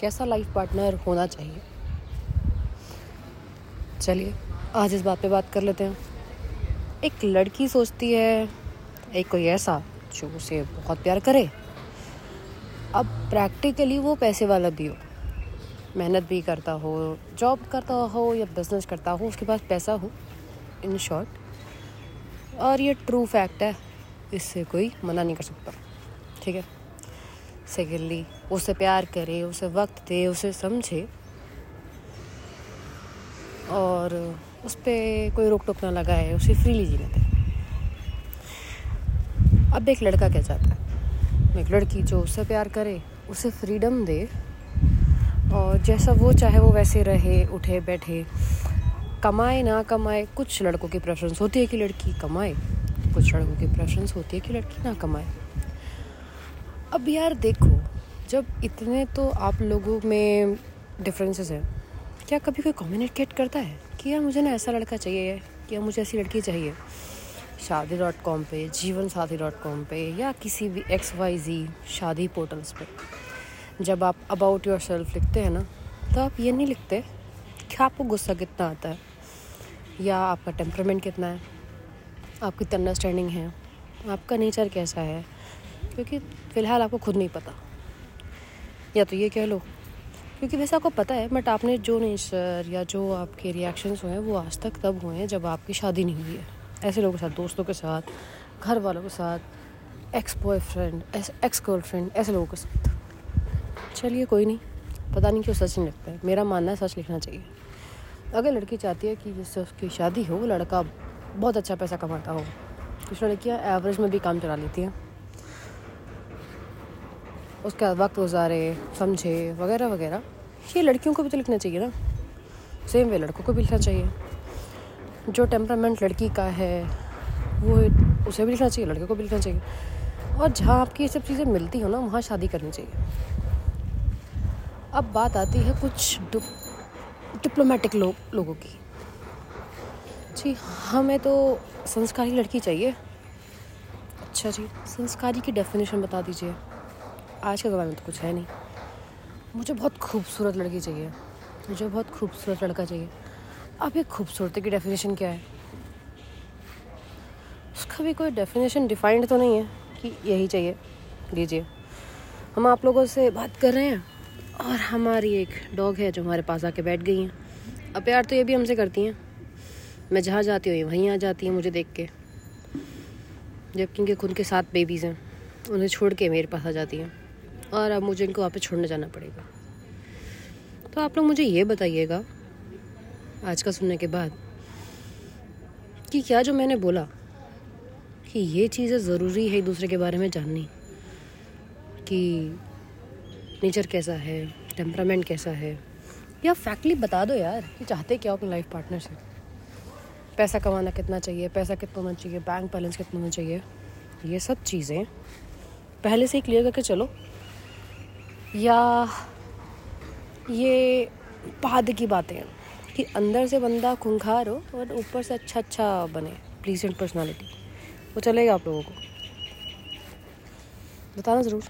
कैसा life partner होना चाहिए? चलिए, आज इस बात पे बात कर लेते हैं। एक लड़की सोचती है, एक कोई ऐसा जो उसे बहुत प्यार करे। अब प्रैक्टिकली वो पैसे वाला भी हो। मेहनत भी करता हो जॉब करता हो या बिज़नेस करता हो, उसके पास पैसा हो इन शॉर्ट और ये ट्रू फैक्ट है, इससे कोई मना नहीं कर सकता। ठीक है? सेकेंडली उसे प्यार करे, उसे वक्त दे, उसे समझे। और उस पर कोई रोक टोक ना लगाए, उसे फ्रीली जीने दे। अब एक लड़का क्या चाहता है एक लड़की जो उससे प्यार करे, उसे फ्रीडम दे, और जैसा वो चाहे वो वैसे रहे, उठे, बैठे। कमाए ना कमाए, कुछ लड़कों की प्रेफरेंस होती है कि लड़की कमाए। कुछ लड़कों की प्रेफरेंस होती है कि लड़की ना कमाए। अब यार देखो, जब इतने तो आप लोगों में डिफरेंसेस हैं, क्या कभी कोई कम्युनिकेट करता है कि यार मुझे ना ऐसा लड़का चाहिए कि यार मुझे ऐसी लड़की चाहिए? शादी डॉट कॉम पर जीवन साथी डॉट कॉम पर या किसी भी एक्स वाई जी शादी पोर्टल्स पे। जब आप अबाउट योर सेल्फ लिखते हैं ना तो आप ये नहीं लिखते कि आपको गुस्सा कितना आता है, या आपका टेम्परामेंट कितना है, आपकी अंडरस्टैंडिंग है, आपका नेचर कैसा है क्योंकि फ़िलहाल आपको खुद नहीं पता। या तो ये कह लो, क्योंकि वैसे आपको पता है बट आपने जो नेचर या जो आपके रिएक्शंस हुए हैं, वो आज तक तब हुए हैं जब आपकी शादी नहीं हुई है। ऐसे लोगों के साथ, दोस्तों के साथ घर वालों के साथ एक्स बॉयफ्रेंड एक्स गर्लफ्रेंड ऐसे लोगों के साथ। चलिए कोई नहीं, पता नहीं क्यों सच नहीं लगता है। मेरा मानना है सच लिखना चाहिए। अगर लड़की चाहती है कि जिससे उसकी शादी हो लड़का बहुत अच्छा पैसा कमाता हो। कुछ लड़कियाँ एवरेज में भी काम चला लेती हैं। उसके बाद वक्त गुजारे समझे वगैरह वगैरह। ये लड़कियों को भी तो लिखना चाहिए ना। सेम वे लड़कों को भी लिखना चाहिए। जो टेम्परामेंट लड़की का है वो उसे भी लिखना चाहिए लड़के को भी लिखना चाहिए। और जहाँ आपकी ये सब चीज़ें मिलती हो ना वहाँ शादी करनी चाहिए। अब बात आती है कुछ डिप्लोमेटिक लो, लोगों की। जी हमें तो संस्कारी लड़की चाहिए। अच्छा जी संस्कारी की डेफिनेशन बता दीजिए। आज के ज़माने में तो कुछ है नहीं। मुझे बहुत खूबसूरत लड़की चाहिए। मुझे बहुत खूबसूरत लड़का चाहिए। अब ये खूबसूरती की डेफिनेशन क्या है? उसका भी कोई डेफिनेशन डिफाइंड तो नहीं है कि यही चाहिए। लीजिए। हम आप लोगों से बात कर रहे हैं और हमारी एक डॉग है जो हमारे पास आके बैठ गई हैं। अब प्यार तो ये भी हमसे करती हैं। मैं जहाँ जाती हूँ वहीं आ जाती हैं मुझे देख के। जबकि इनके खुद के साथ बेबीज़ हैं। उन्हें छोड़ के मेरे पास आ जाती हैं। और अब मुझे इनको वापस छोड़ने जाना पड़ेगा। तो आप लोग मुझे ये बताइएगा, आज का सुनने के बाद, कि क्या जो मैंने बोला कि ये चीज़ें ज़रूरी है एक दूसरे के बारे में जाननी, कि नेचर कैसा है, टेम्परामेंट कैसा है, या फैक्टली बता दो यार कि चाहते क्या अपनी लाइफ पार्टनर से। पैसा कमाना कितना चाहिए, पैसा कितना होना चाहिए बैंक बैलेंस कितना होना चाहिए, ये सब चीज़ें पहले से ही क्लियर करके चलो। या ये बाद की बातें कि अंदर से बंदा खुंखार हो और ऊपर से अच्छा अच्छा बने प्लीजेंट पर्सनालिटी वो चलेगा आप लोगों को। बताना ज़रूर।